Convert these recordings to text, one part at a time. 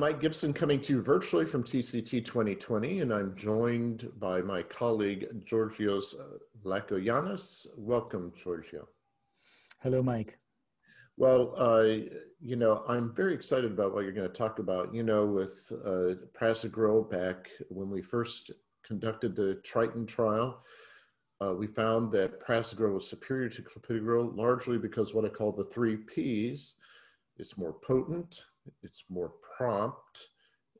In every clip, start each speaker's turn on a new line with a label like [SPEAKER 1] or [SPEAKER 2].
[SPEAKER 1] Mike Gibson coming to you virtually from TCT 2020, and I'm joined by my colleague Georgios Vlachojannis. Welcome, Georgio.
[SPEAKER 2] Hello, Mike.
[SPEAKER 1] Well, uh, you know, I'm very excited about what you're going to talk about. You know, with uh, back when we first conducted the Triton trial, uh, we found that prasugrel was superior to clopidogrel largely because what I call the three Ps. It's more potent, it's more prompt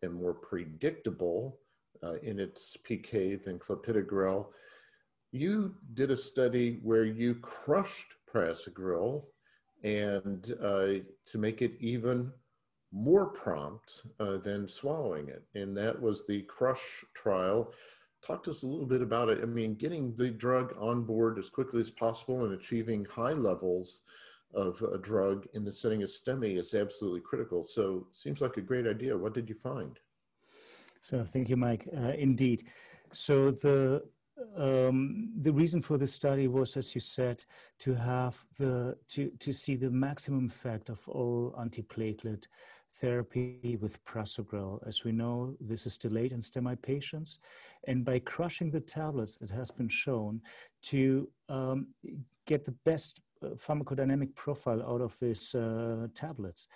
[SPEAKER 1] and more predictable uh, in its PK than clopidogrel. You did a study where you crushed prasugrel and uh, to make it even more prompt uh, than swallowing it. And that was the crush trial. Talk to us a little bit about it. I mean, getting the drug on board as quickly as possible and achieving high levels of a drug in the setting of STEMI is absolutely critical. So seems like a great idea. What did you find?
[SPEAKER 2] So thank you, Mike. Uh, indeed. So the um, the reason for this study was, as you said, to have the to to see the maximum effect of all antiplatelet therapy with prasugrel. As we know, this is delayed in STEMI patients, and by crushing the tablets, it has been shown to um, get the best pharmacodynamic profile out of these uh, tablets.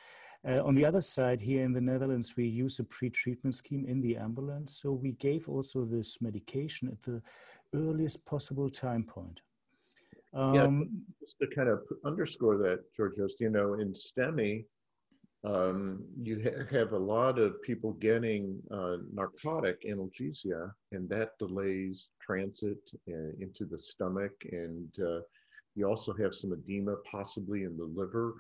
[SPEAKER 2] Uh, on the other side, here in the Netherlands, we use a pre-treatment scheme in the ambulance. So we gave also this medication at the earliest possible time point.
[SPEAKER 1] Um, yeah, just to kind of underscore that, Georgios, you know, in STEMI, um, you ha have a lot of people getting uh, narcotic analgesia, and that delays transit uh, into the stomach and uh, you also have some edema possibly in the liver.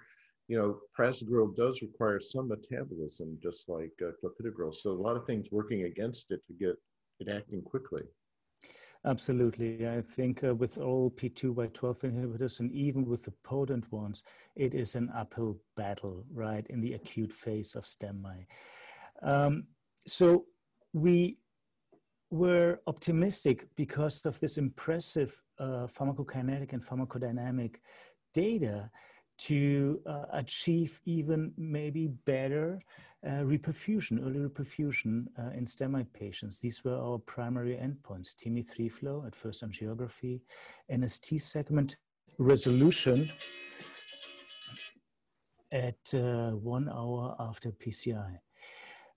[SPEAKER 1] You know, prasugrel does require some metabolism, just like uh, clopidogrel. So a lot of things working against it to get it acting quickly.
[SPEAKER 2] Absolutely. I think uh, with all P2Y12 inhibitors and even with the potent ones, it is an uphill battle, right, in the acute phase of STEMI. Um, so we were optimistic because of this impressive uh, pharmacokinetic and pharmacodynamic data to uh, achieve even maybe better uh, reperfusion, early reperfusion uh, in STEMI patients. These were our primary endpoints, TIMI-3 flow at first angiography, NST segment resolution at uh, one hour after PCI.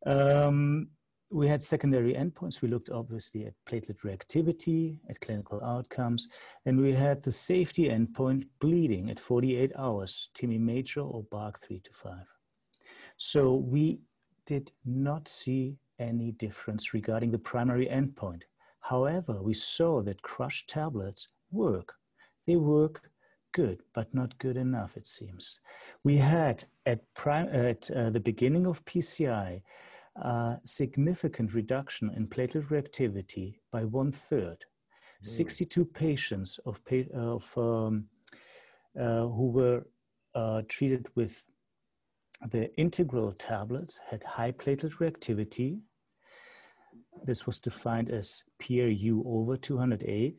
[SPEAKER 2] Um, we had secondary endpoints. We looked obviously at platelet reactivity, at clinical outcomes, and we had the safety endpoint bleeding at 48 hours, TIMI major or BARC 3 to 5. So we did not see any difference regarding the primary endpoint. However, we saw that crushed tablets work. They work good, but not good enough, it seems. We had at, at uh, the beginning of PCI, a significant reduction in platelet reactivity by one third. Mm. 62 patients of, of um, uh, who were uh, treated with the integral tablets had high platelet reactivity. This was defined as PRU over 208,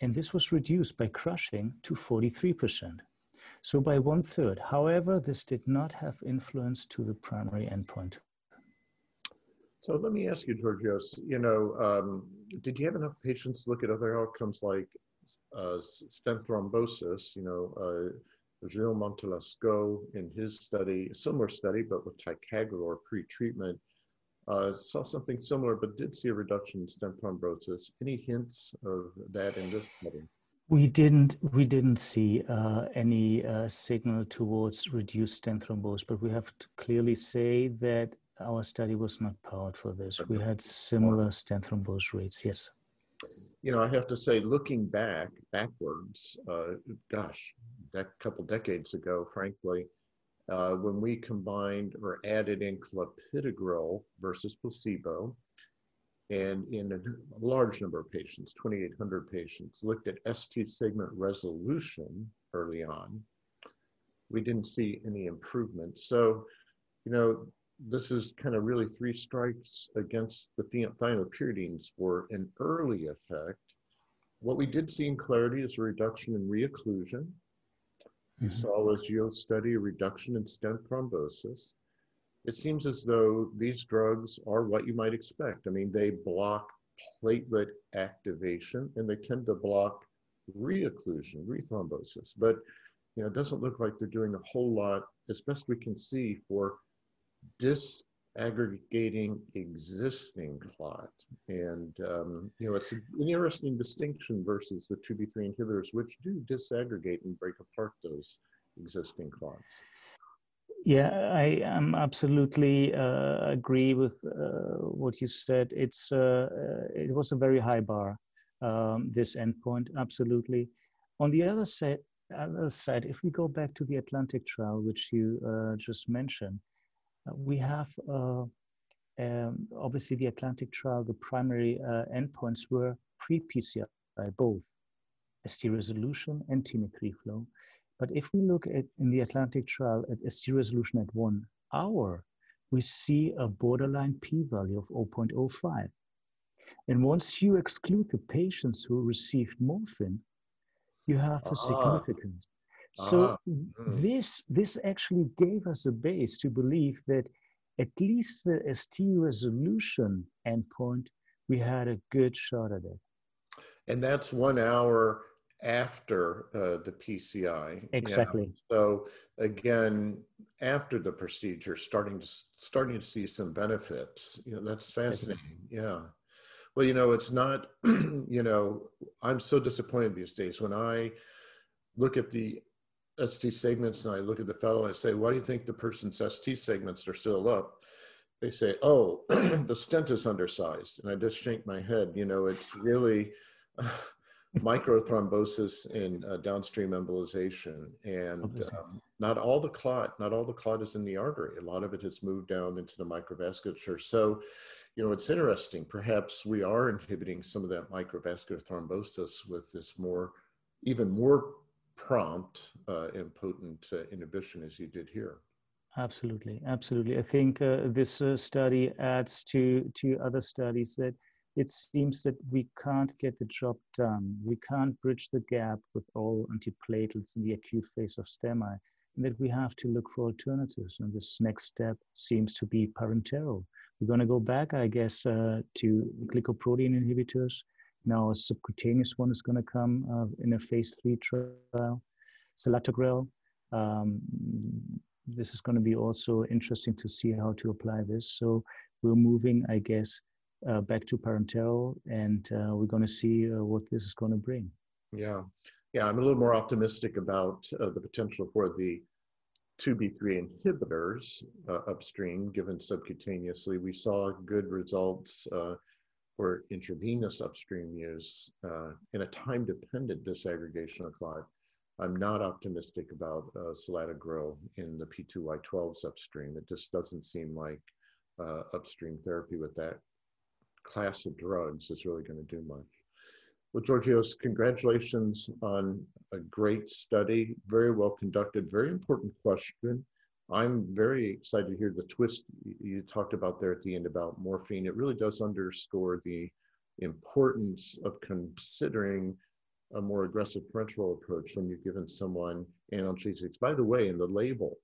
[SPEAKER 2] and this was reduced by crushing to 43%. So by one third. However, this did not have influence to the primary endpoint.
[SPEAKER 1] So let me ask you, Georgios, you know, um, did you have enough patients look at other outcomes like uh, stent thrombosis? You know, uh, Gilles Montalescot in his study, similar study, but with ticagrelor pre-treatment, uh, saw something similar, but did see a reduction in stent thrombosis. Any hints of that in this study?
[SPEAKER 2] We didn't. We didn't see uh, any uh, signal towards reduced stent thrombosis, but we have to clearly say that our study was not powered for this. We had similar stent thrombose rates, yes.
[SPEAKER 1] You know, I have to say, looking back, backwards, uh, gosh, a couple decades ago, frankly, uh, when we combined or added in clopidogrel versus placebo, and in a large number of patients, 2,800 patients, looked at ST segment resolution early on. We didn't see any improvement. So, you know, this is kind of really three strikes against the thienopyridines for an early effect. What we did see in clarity is a reduction in reocclusion. We mm -hmm. saw, as you'll study, a reduction in stent thrombosis. It seems as though these drugs are what you might expect. I mean, they block platelet activation and they tend to block reocclusion, rethrombosis. But you know, it doesn't look like they're doing a whole lot, as best we can see, for disaggregating existing clot. And, um, you know, it's an interesting distinction versus the 2B3 inhibitors, which do disaggregate and break apart those existing clots.
[SPEAKER 2] Yeah, I am absolutely uh, agree with uh, what you said. It's uh, uh it was a very high bar, um, this endpoint, absolutely. On the other side, other side, if we go back to the Atlantic trial, which you uh, just mentioned, we have uh, um, obviously the Atlantic trial, the primary uh, endpoints were pre-PCI, both ST resolution and TIMI3 flow. But if we look at in the Atlantic trial at ST resolution at one hour, we see a borderline p-value of 0.05. And once you exclude the patients who received morphine, you have a significance. So uh, this this actually gave us a base to believe that at least the ST resolution endpoint, we had a good shot at it.
[SPEAKER 1] And that's one hour after uh, the PCI.
[SPEAKER 2] Exactly.
[SPEAKER 1] So again, after the procedure, starting to starting to see some benefits. You know, that's fascinating. Yeah. Well, you know, it's not. you know, I'm so disappointed these days when I look at the ST segments and I look at the fellow and I say, why do you think the person's ST segments are still up? They say, oh, the stent is undersized. And I just shake my head. You know, it's really microthrombosis and uh, downstream embolization. And um, not all the clot, not all the clot is in the artery. A lot of it has moved down into the microvasculature. So, you know, it's interesting. Perhaps we are inhibiting some of that microvascular thrombosis with this more, even more prompt uh, and potent uh, inhibition as you did here.
[SPEAKER 2] Absolutely, absolutely. I think uh, this study adds to to other studies that it seems that we can't get the job done. We can't bridge the gap with all antiplatelets in the acute phase of STEMI, and that we have to look for alternatives. And this next step seems to be parenteral. We're going to go back, I guess, uh, to glycoprotein inhibitors now a subcutaneous one is going to come uh, in a phase three trial, selatogrel. Um, this is going to be also interesting to see how to apply this. So we're moving, I guess, uh, back to parenteral, and uh, we're going to see uh, what this is going to bring.
[SPEAKER 1] Yeah, yeah, I'm a little more optimistic about uh, the potential for the 2B3 inhibitors uh, upstream given subcutaneously. We saw good results for intravenous upstream use uh, in a time-dependent disaggregation of clot, I'm not optimistic about uh, in the P2Y12s upstream. It just doesn't seem like uh, upstream therapy with that class of drugs is really going to do much. Well, Georgios, congratulations on a great study, very well conducted, very important question. I'm very excited to hear the twist you talked about there at the end about morphine. It really does underscore the importance of considering a more aggressive parenteral approach when you've given someone analgesics. By the way, in the label,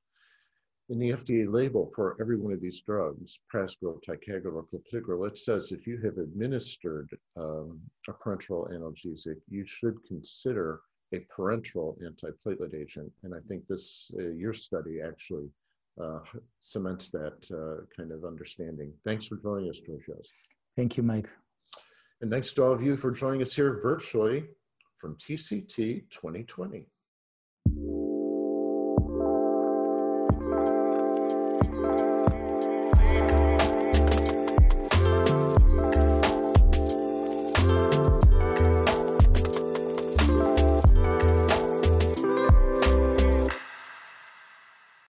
[SPEAKER 1] in the FDA label for every one of these drugs, prasugrel, ticagrelor, or clopidogrel, it says if you have administered um, a parenteral analgesic, you should consider a parenteral antiplatelet agent. And I think this, uh, your study actually uh, cements that uh, kind of understanding. Thanks for joining us, Georgios.
[SPEAKER 2] Thank you, Mike.
[SPEAKER 1] And thanks to all of you for joining us here virtually from TCT 2020.